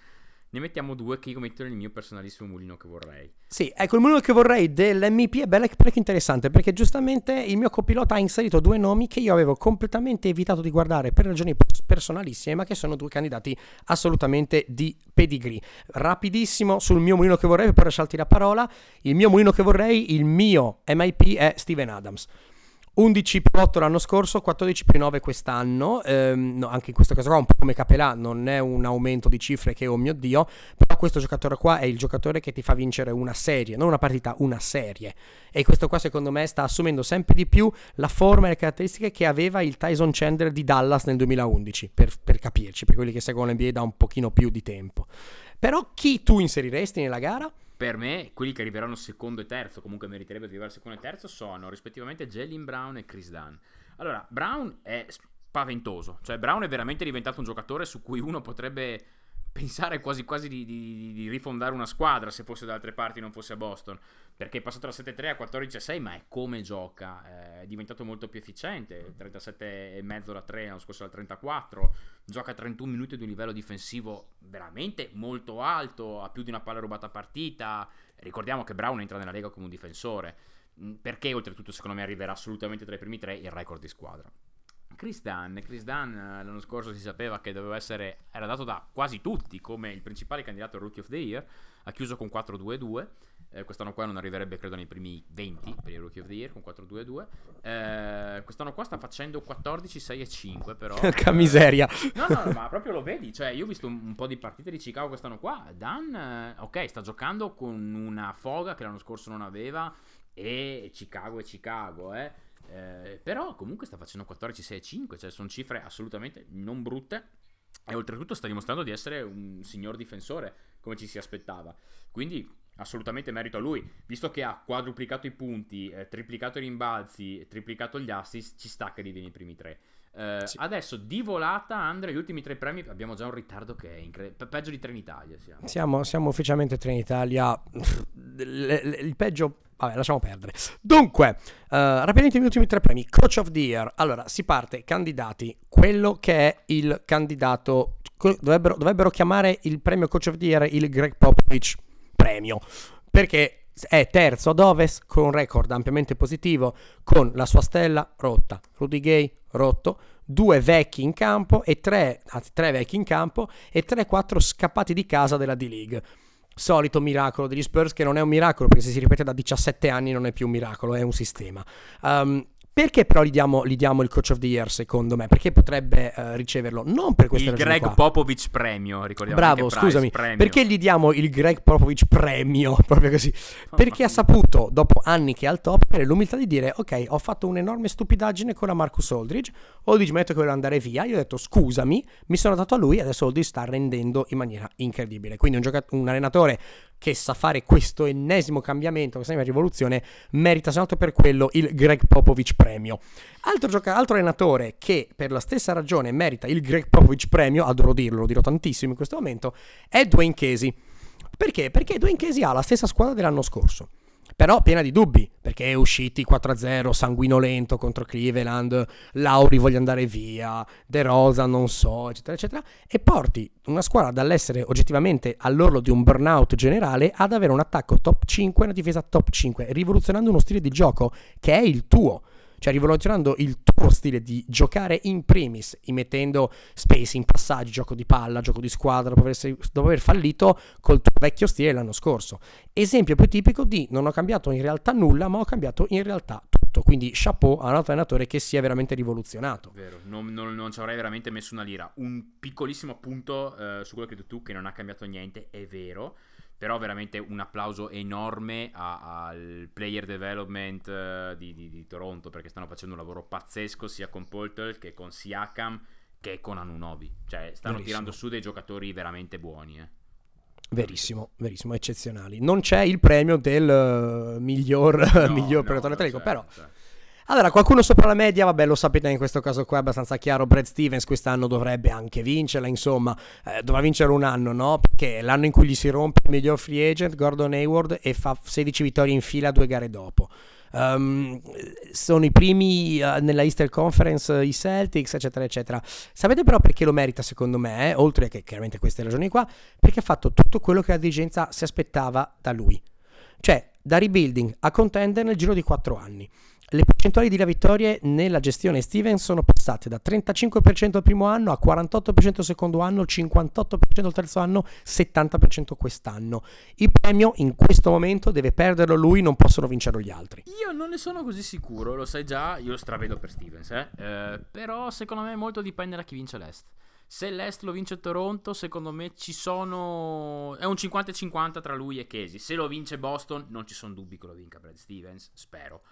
ne mettiamo due che io metto nel mio personalissimo mulino che vorrei. Sì, ecco il mulino che vorrei dell'MP è bello parecchio interessante perché giustamente il mio copilota ha inserito due nomi che io avevo completamente evitato di guardare per ragioni personalissime, ma che sono due candidati assolutamente di pedigree. Rapidissimo sul mio mulino che vorrei, per lasciarti la parola. Il mio mulino che vorrei, il mio MIP è Steven Adams. 11 più 8 l'anno scorso, 14 più 9 quest'anno, ehm, no, anche in questo caso qua un po' come Capelà, non è un aumento di cifre che oh mio dio, però questo giocatore qua è il giocatore che ti fa vincere una serie, non una partita, una serie. E questo qua secondo me sta assumendo sempre di più la forma e le caratteristiche che aveva il Tyson Chandler di Dallas nel 2011, per, per capirci, per quelli che seguono l'NBA da un pochino più di tempo. Però chi tu inseriresti nella gara? Per me, quelli che arriveranno secondo e terzo, comunque meriterebbero di arrivare secondo e terzo, sono rispettivamente Jalen Brown e Chris Dunn. Allora, Brown è spaventoso, cioè Brown è veramente diventato un giocatore su cui uno potrebbe pensare quasi quasi di, di, di, rifondare una squadra se fosse da altre parti non fosse a Boston perché è passato da 7-3 a 14-6 ma è come gioca. È diventato molto più efficiente. 37,5 da 3 l'anno scorso da 34 gioca 31 minuti di un livello difensivo veramente molto alto ha più di una palla rubata a partita. Ricordiamo che Brown entra nella Lega come un difensore. Mm, perché oltretutto secondo me arriverà assolutamente tra i primi tre il record di squadra Chris Dunn, Chris Dunn eh, l'anno scorso si sapeva che doveva essere, era dato da quasi tutti come il principale candidato al Rookie of the Year, ha chiuso con 4-2-2, eh, quest'anno qua non arriverebbe credo nei primi 20 per il Rookie of the Year con 4-2-2, eh, quest'anno qua sta facendo 14-6-5 però. Che miseria! No, no, ma proprio lo vedi, cioè io ho visto un, un po' di partite di Chicago quest'anno qua, Dunn, eh, ok, sta giocando con una foga che l'anno scorso non aveva e Chicago è Chicago, eh eh, però comunque sta facendo 14-6-5, cioè sono cifre assolutamente non brutte. E oltretutto sta dimostrando di essere un signor difensore, come ci si aspettava. Quindi assolutamente merito a lui, visto che ha quadruplicato i punti, eh, triplicato i rimbalzi, triplicato gli assist, ci sta che arrivi nei primi tre. Eh, sì. Adesso di volata, Andre, gli ultimi tre premi abbiamo già un ritardo che è incredibile. Peggio di Trenitalia siamo. Siamo, siamo ufficialmente Trenitalia. il peggio Vabbè, lasciamo perdere. Dunque, uh, rapidamente gli ultimi tre premi. Coach of the Year. Allora, si parte, candidati. Quello che è il candidato... Dovrebbero, dovrebbero chiamare il premio Coach of the Year il Greg Popovich premio. Perché è terzo ad ovest con un record ampiamente positivo, con la sua stella rotta. Rudy Gay rotto, due vecchi in campo e tre, anzi tre vecchi in campo e tre quattro scappati di casa della D-League solito miracolo degli Spurs che non è un miracolo perché se si ripete da 17 anni non è più un miracolo, è un sistema. Um, perché però gli diamo, gli diamo, il coach of the year secondo me? Perché potrebbe uh, riceverlo? Non per questa il ragione Greg qua. Popovich premio, ricordiamo. Bravo, scusami. Premio. Perché gli diamo il Greg Popovich premio? Proprio così. perché ha saputo, dopo anni che è al top, avere l'umiltà di dire ok, ho fatto un'enorme stupidaggine con la Marcus Aldridge. Aldridge mi ha detto che voleva andare via. Io ho detto scusami, mi sono dato a lui adesso Aldridge sta rendendo in maniera incredibile. Quindi un, giocat- un allenatore che sa fare questo ennesimo cambiamento, questa ennesima rivoluzione, merita soltanto per quello il Greg Popovich premio. Altro, gioca- altro allenatore che per la stessa ragione merita il Greg Popovich premio, adoro dirlo, lo dirò tantissimo in questo momento, è Dwayne Casey. Perché? Perché Dwayne Casey ha la stessa squadra dell'anno scorso però piena di dubbi, perché è usciti 4-0, sanguinolento contro Cleveland, Lauri voglia andare via, De Rosa non so, eccetera, eccetera, e porti una squadra dall'essere oggettivamente all'orlo di un burnout generale ad avere un attacco top 5 e una difesa top 5, rivoluzionando uno stile di gioco che è il tuo. Cioè rivoluzionando il tuo stile di giocare in primis, immettendo spacing, passaggi, gioco di palla, gioco di squadra, dopo aver, dopo aver fallito col tuo vecchio stile l'anno scorso. Esempio più tipico di non ho cambiato in realtà nulla, ma ho cambiato in realtà tutto. Quindi chapeau a un altro allenatore che si è veramente rivoluzionato. Vero, non, non, non ci avrei veramente messo una lira. Un piccolissimo appunto eh, su quello che hai detto tu, che non ha cambiato niente, è vero però veramente un applauso enorme al player development uh, di, di, di, Toronto perché stanno facendo un lavoro pazzesco sia con Poltel che con Siakam che con Anunobi cioè stanno verissimo. tirando su dei giocatori veramente buoni eh. Verissimo, verissimo, eccezionali. Non c'è il premio del uh, miglior, no, miglior no, predatore atletico, certo, però certo. Allora, qualcuno sopra la media, vabbè, lo sapete in questo caso qua è abbastanza chiaro. Brad Stevens quest'anno dovrebbe anche vincerla, insomma, eh, dovrà vincere un anno, no? Perché è l'anno in cui gli si rompe il miglior free agent, Gordon Hayward, e fa 16 vittorie in fila due gare dopo. Um, sono i primi uh, nella Easter Conference uh, i Celtics, eccetera, eccetera. Sapete però perché lo merita secondo me, eh? oltre che chiaramente queste ragioni qua, perché ha fatto tutto quello che la dirigenza si aspettava da lui. Cioè, da rebuilding a contender nel giro di 4 anni. Le percentuali di vittorie nella gestione Stevens sono passate da 35% al primo anno a 48% al secondo anno, 58% al terzo anno, 70% quest'anno. Il premio in questo momento deve perderlo lui, non possono vincerlo gli altri. Io non ne sono così sicuro, lo sai già, io lo stravedo per Stevens, eh? Eh, però secondo me molto dipende da chi vince l'Est. Se l'Est lo vince Toronto, secondo me ci sono. È un 50-50 tra lui e Casey. Se lo vince Boston, non ci sono dubbi che lo vinca Brad Stevens. Spero.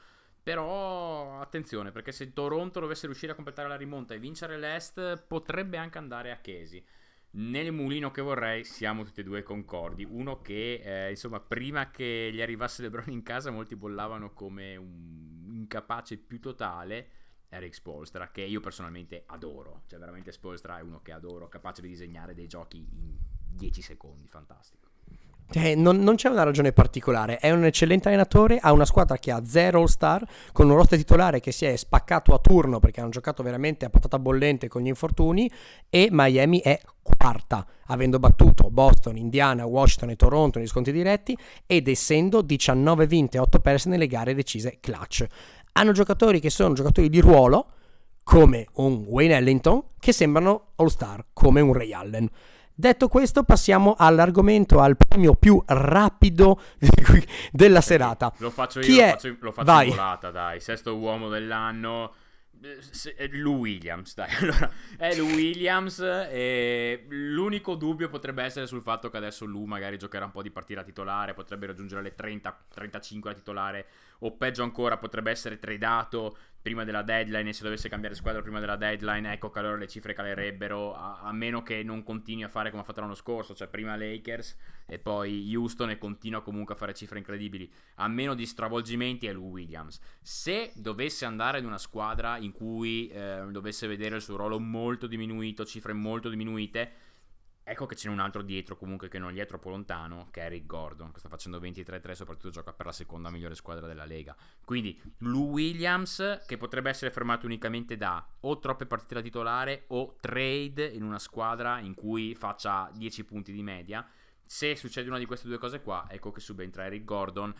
Però attenzione, perché se Toronto dovesse riuscire a completare la rimonta e vincere l'Est, potrebbe anche andare a Casey. Nel mulino che vorrei siamo tutti e due concordi. Uno che, eh, insomma, prima che gli arrivasse LeBron in casa, molti bollavano come un incapace più totale. Eric Spolstra, che io personalmente adoro. Cioè, veramente Spolstra è uno che adoro, capace di disegnare dei giochi in 10 secondi, fantastico. Eh, non, non, c'è una ragione particolare, è un eccellente allenatore, ha una squadra che ha zero all-star, con un roster titolare che si è spaccato a turno perché hanno giocato veramente a patata bollente con gli infortuni e Miami è quarta, avendo battuto Boston, Indiana, Washington e Toronto negli sconti diretti ed essendo 19 vinte e 8 perse nelle gare decise clutch. Hanno giocatori che sono giocatori di ruolo, come un Wayne Ellington, che sembrano all-star, come un Ray Allen. Detto questo, passiamo all'argomento, al premio più rapido della serata. Lo faccio io, Chi lo faccio, lo faccio in volata, dai. Sesto uomo dell'anno. È Lou Williams, dai. Allora, è Lou Williams. E l'unico dubbio potrebbe essere sul fatto che adesso Lou magari giocherà un po' di partita titolare, potrebbe raggiungere le 30-35 da titolare, o peggio ancora, potrebbe essere tradato prima della deadline e se dovesse cambiare squadra prima della deadline, ecco che allora le cifre calerebbero, a, a, meno che non continui a fare come ha fatto l'anno scorso, cioè prima Lakers e poi Houston e continua comunque a fare cifre incredibili, a meno di stravolgimenti è Lou Williams. Se dovesse andare in una squadra in cui eh, dovesse vedere il suo ruolo molto diminuito, cifre molto diminuite, Ecco che c'è un altro dietro comunque che non gli è troppo lontano, che è Eric Gordon, che sta facendo 23-3, soprattutto gioca per la seconda migliore squadra della Lega. Quindi Lou Williams, che potrebbe essere fermato unicamente da o troppe partite da titolare o trade in una squadra in cui faccia 10 punti di media. Se succede una di queste due cose qua, ecco che subentra Eric Gordon,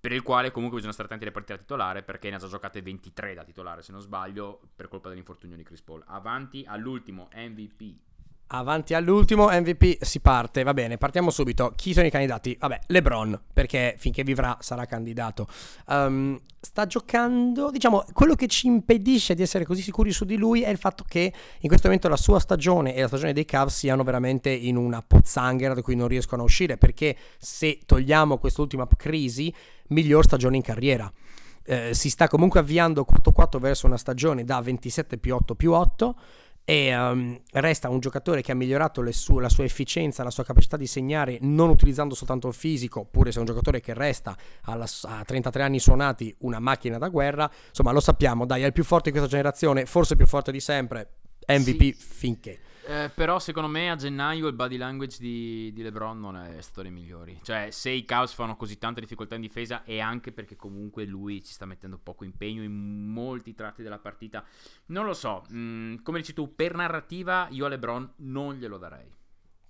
per il quale comunque bisogna stare attenti alle partite da titolare perché ne ha già giocate 23 da titolare se non sbaglio per colpa dell'infortunio di Chris Paul. Avanti all'ultimo MVP Avanti all'ultimo MVP si parte, va bene, partiamo subito. Chi sono i candidati? Vabbè, LeBron, perché finché vivrà sarà candidato. Um, sta giocando, diciamo, quello che ci impedisce di essere così sicuri su di lui è il fatto che in questo momento la sua stagione e la stagione dei Cavs siano veramente in una pozzanghera da cui non riescono a uscire, perché se togliamo quest'ultima crisi, miglior stagione in carriera. Eh, si sta comunque avviando 4-4 verso una stagione da 27 più 8 più 8 e um, resta un giocatore che ha migliorato su- la sua efficienza, la sua capacità di segnare non utilizzando soltanto il fisico, oppure se è un giocatore che resta alla, a 33 anni suonati una macchina da guerra, insomma lo sappiamo, dai, è il più forte di questa generazione, forse più forte di sempre, MVP sì. finché. Eh, però secondo me a gennaio il body language di, di, LeBron non è stato dei migliori. Cioè, se i Cavs fanno così tanta difficoltà in difesa è anche perché comunque lui ci sta mettendo poco impegno in molti tratti della partita. Non lo so, mm, come dici tu, per narrativa io a LeBron non glielo darei.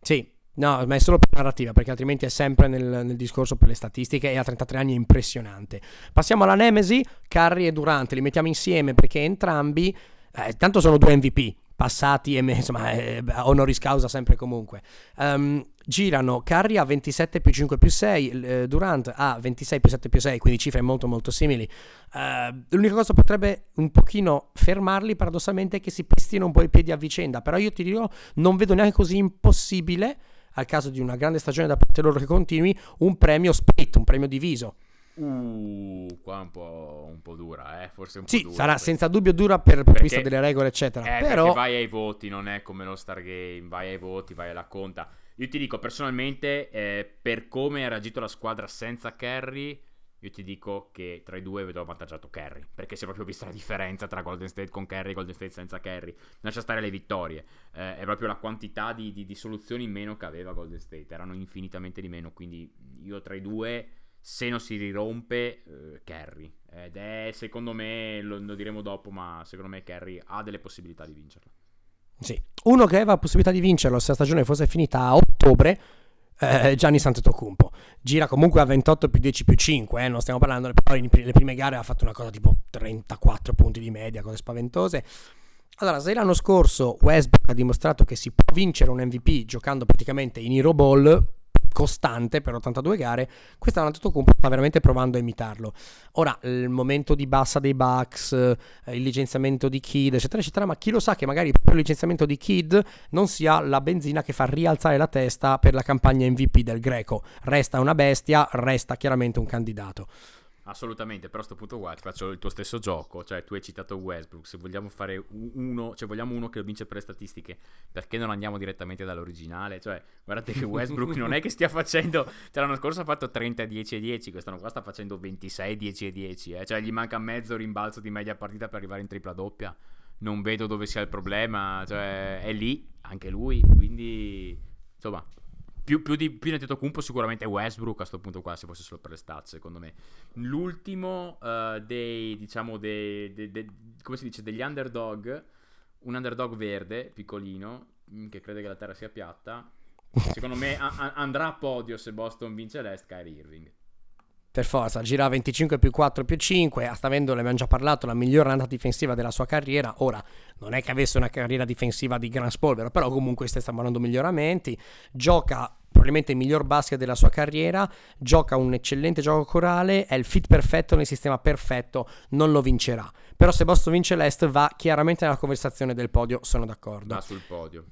Sì, No, ma è solo per narrativa, perché altrimenti è sempre nel, nel, discorso per le statistiche e a 33 anni è impressionante. Passiamo alla Nemesi, Curry e Durante, li mettiamo insieme perché entrambi, eh, tanto sono due MVP, passati e insomma eh, honoris causa sempre comunque. Um, girano Curry a 27 più 5 più 6 eh, Durant a 26 più 7 più 6 quindi cifre molto molto simili. Uh, l'unica cosa potrebbe un pochino fermarli paradossalmente è che si pestino un po' i piedi a vicenda però io ti dirò non vedo neanche così impossibile al caso di una grande stagione da parte loro che continui un premio split un premio diviso Uh, qua un po', un po', dura, eh? Forse un po' sì, dura. sarà perché... senza dubbio dura per, per vista delle regole, eccetera. Eh, Però vai ai voti, non è come lo Stargame, vai ai voti, vai alla conta. Io ti dico, personalmente, eh, per come ha reagito la squadra senza Kerry, io ti dico che tra i due vedo avvantaggiato Kerry. Perché si è proprio vista la differenza tra Golden State con Kerry e Golden State senza Kerry. Lascia stare le vittorie. Eh, è proprio la quantità di, di, di soluzioni in meno che aveva Golden State. Erano infinitamente di meno. Quindi io tra i due se non si rirompe, uh, Kerry. Ed è, secondo me, lo, lo, diremo dopo, ma secondo me Kerry ha delle possibilità di vincerlo. Sì, uno che aveva possibilità di vincerlo se la stagione fosse finita a ottobre, eh, Gianni Santetocumpo. Gira comunque a 28 più 10 più 5, eh, non stiamo parlando, però le prime gare ha fatto una cosa tipo 34 punti di media, cose spaventose. Allora, se l'anno scorso Westbrook ha dimostrato che si può vincere un MVP giocando praticamente in Hero Ball, costante per 82 gare, quest'anno Antetokounmpo sta veramente provando a imitarlo. Ora, il momento di bassa dei Bucks, eh, il licenziamento di Kid, eccetera, eccetera, ma chi lo sa che magari il licenziamento di Kid non sia la benzina che fa rialzare la testa per la campagna MVP del Greco. Resta una bestia, resta chiaramente un candidato. Assolutamente, però a questo punto qua ti faccio il tuo stesso gioco, cioè tu hai citato Westbrook, se vogliamo fare uno, cioè vogliamo uno che lo vince per le statistiche, perché non andiamo direttamente dall'originale? Cioè, guardate che Westbrook non è che stia facendo, cioè l'anno scorso ha fatto 30 10 e 10, quest'anno qua sta facendo 26 10 e 10, eh? cioè gli manca mezzo rimbalzo di media partita per arrivare in tripla doppia. Non vedo dove sia il problema, cioè è lì anche lui, quindi insomma, più, più, di, più di Kumpo sicuramente Westbrook a questo punto qua, se fosse solo per le stats, secondo me. L'ultimo uh, dei, diciamo, dei, dei, dei, come si dice, degli underdog, un underdog verde, piccolino, mm, che crede che la Terra sia piatta, secondo me a- andrà a podio se Boston vince l'Est, Kyrie Irving. Per forza, gira 25 più 4 più 5, sta avendo, ne abbiamo già parlato, la migliore andata difensiva della sua carriera. Ora, non è che avesse una carriera difensiva di gran spolvero, però comunque sta stampando miglioramenti. Gioca probabilmente il miglior basket della sua carriera, gioca un eccellente gioco corale, è il fit perfetto nel sistema perfetto, non lo vincerà. Però se Boston vince l'Est va chiaramente nella conversazione del podio, sono d'accordo. Va sul podio.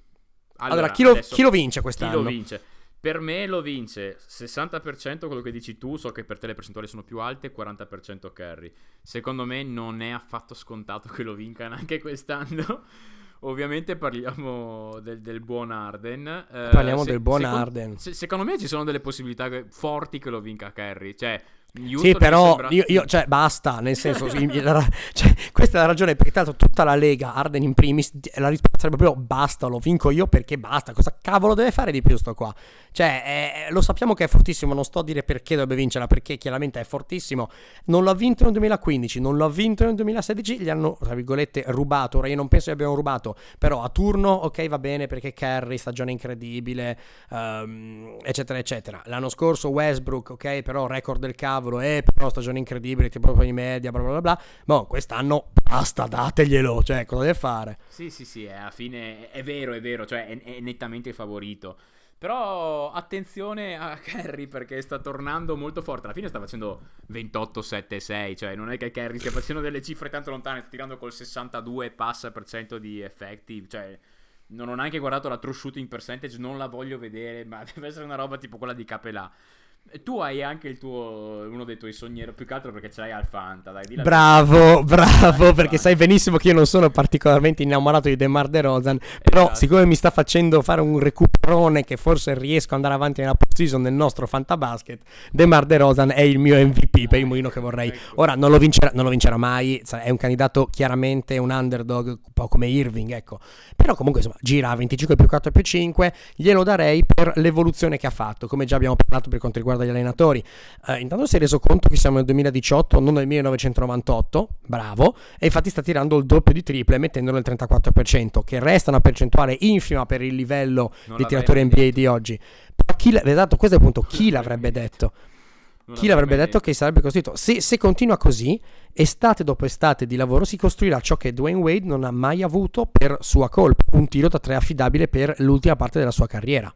Allora, allora chi, lo, chi, lo, vince quest'anno? Chi lo vince? Per me lo vince 60% quello che dici tu, so che per te le percentuali sono più alte, 40% carry. Secondo me non è affatto scontato che lo vinca neanche quest'anno. Ovviamente parliamo del, del buon Arden. Eh, parliamo se, del buon secondo, Arden. Se, secondo me ci sono delle possibilità forti che lo vinca Kerry. Cioè, Houston sì, però sembra... io, io, cioè, basta, nel senso, cioè, questa è la ragione perché tanto tutta la Lega, Arden in primis, la risposta sarebbe proprio basta, lo vinco io perché basta, cosa cavolo deve fare di più sto qua? Cioè, eh, lo sappiamo che è fortissimo, non sto a dire perché dovrebbe vincerla, perché chiaramente è fortissimo, non l'ha vinto nel 2015, non l'ha vinto nel 2016, gli hanno, tra virgolette, rubato, ora io non penso che abbiano rubato, però a turno, ok, va bene perché Kerry, stagione incredibile, um, eccetera, eccetera. L'anno scorso Westbrook, ok, però record del cavolo, cavolo, eh, però stagione incredibile, tipo proprio in media, bla bla bla. Ma quest'anno basta, dateglielo, cioè, cosa deve fare? Sì, sì, sì, alla fine è vero, è vero, cioè è, è nettamente favorito. Però attenzione a Kerry perché sta tornando molto forte. Alla fine sta facendo 28-7-6. Cioè, non è che Kerry stia facendo delle cifre tanto lontane. Sta tirando col 62 passa per cento di effettive. Cioè, non ho neanche guardato la true shooting percentage. Non la voglio vedere. Ma deve essere una roba tipo quella di Capelà. Tu hai anche il tuo, uno dei tuoi sogni, più che altro perché ce l'hai al Fanta, dai, Bravo, bravo, perché sai benissimo che io non sono particolarmente innamorato di DeMar DeRozan, però esatto. siccome mi sta facendo fare un recuperone che forse riesco ad andare avanti nella postseason nel nostro Fantabasket, DeMar DeRozan è il mio MVP per il mulino che vorrei. Ecco. Ora non lo, vincerà, non lo vincerà mai, è un candidato chiaramente un underdog, un po' come Irving, ecco. Però comunque insomma, gira a 25 più 4 più 5, glielo darei per l'evoluzione che ha fatto, come già abbiamo parlato per quanto riguarda dagli allenatori. Eh, intanto si è reso conto che siamo nel 2018, non nel 1998, bravo, e infatti sta tirando il doppio di triple mettendolo il 34%, che resta una percentuale infima per il livello non di tiratori NBA detto. di oggi. Però chi, esatto, questo è il punto, chi l'avrebbe detto? Non chi l'avrebbe detto, detto che sarebbe costruito? Se, se, continua così, estate dopo estate di lavoro si costruirà ciò che Dwayne Wade non ha mai avuto per sua colpa, un tiro da tre affidabile per l'ultima parte della sua carriera.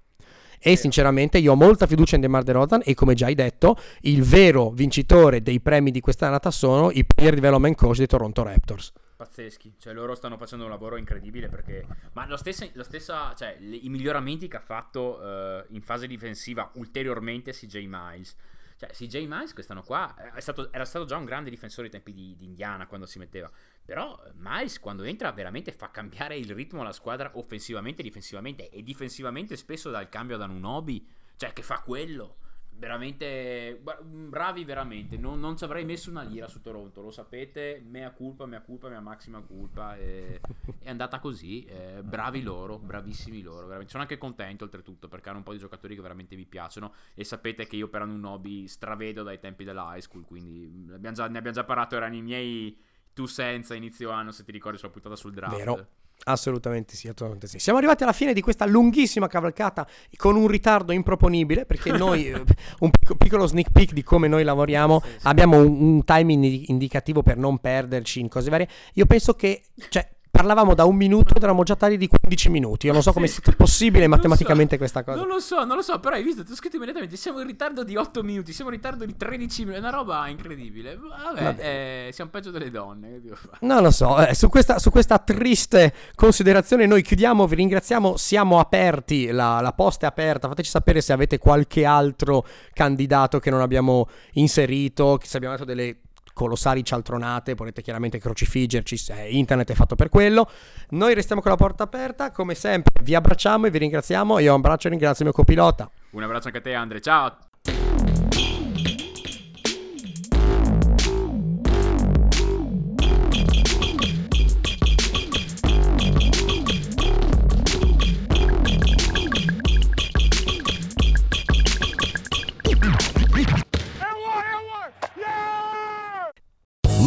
E sinceramente io ho molta fiducia in DeMar DeRozan e come già hai detto, il vero vincitore dei premi di quest'annata sono i Player Development Coach dei Toronto Raptors pazzeschi. Cioè, loro stanno facendo un lavoro incredibile perché. Ma lo stesso, lo stessa, cioè, le, i miglioramenti che ha fatto uh, in fase difensiva ulteriormente CJ Miles. Cioè, CJ Miles quest'anno qua stato, era stato già un grande difensore ai tempi di, di, Indiana quando si metteva. Però Miles quando entra veramente fa cambiare il ritmo alla squadra offensivamente e difensivamente. E difensivamente spesso dal cambio da Nunobi, cioè che fa quello. veramente bravi veramente non, non ci avrei messo una lira su Toronto lo sapete mea culpa mea culpa mia massima culpa e, è andata così eh, bravi loro bravissimi loro veramente. sono anche contento oltretutto perché hanno un po' di giocatori che veramente mi piacciono e sapete che io per un hobby stravedo dai tempi della high school quindi abbiamo già, ne abbiamo già parlato erano i miei tu senza inizio anno se ti ricordi sulla puntata sul draft Vero. Assolutamente sì, assolutamente sì. Siamo arrivati alla fine di questa lunghissima cavalcata con un ritardo improponibile perché noi, un piccolo sneak peek di come noi lavoriamo, sì, sì. abbiamo un, un timing indicativo per non perderci in cose varie. Io penso che, cioè, parlavamo da un minuto ed eravamo già tardi di 15 minuti. Io non so come sia possibile matematicamente so, questa cosa. Non lo so, non lo so, però hai visto, ti ho scritto immediatamente, siamo in ritardo di 8 minuti, siamo in ritardo di 13 minuti, è una roba incredibile. Vabbè, Vabbè. Eh, siamo peggio delle donne. Non lo so, eh, su, questa, su, questa, triste considerazione noi chiudiamo, vi ringraziamo, siamo aperti, la, la posta è aperta, fateci sapere se avete qualche altro candidato che non abbiamo inserito, se abbiamo dato delle colossali cialtronate, potete chiaramente crocifiggerci, internet è fatto per quello. Noi restiamo con la porta aperta, come sempre vi abbracciamo e vi ringraziamo. Io un abbraccio e ringrazio il mio copilota. Un abbraccio anche a te Andre, ciao!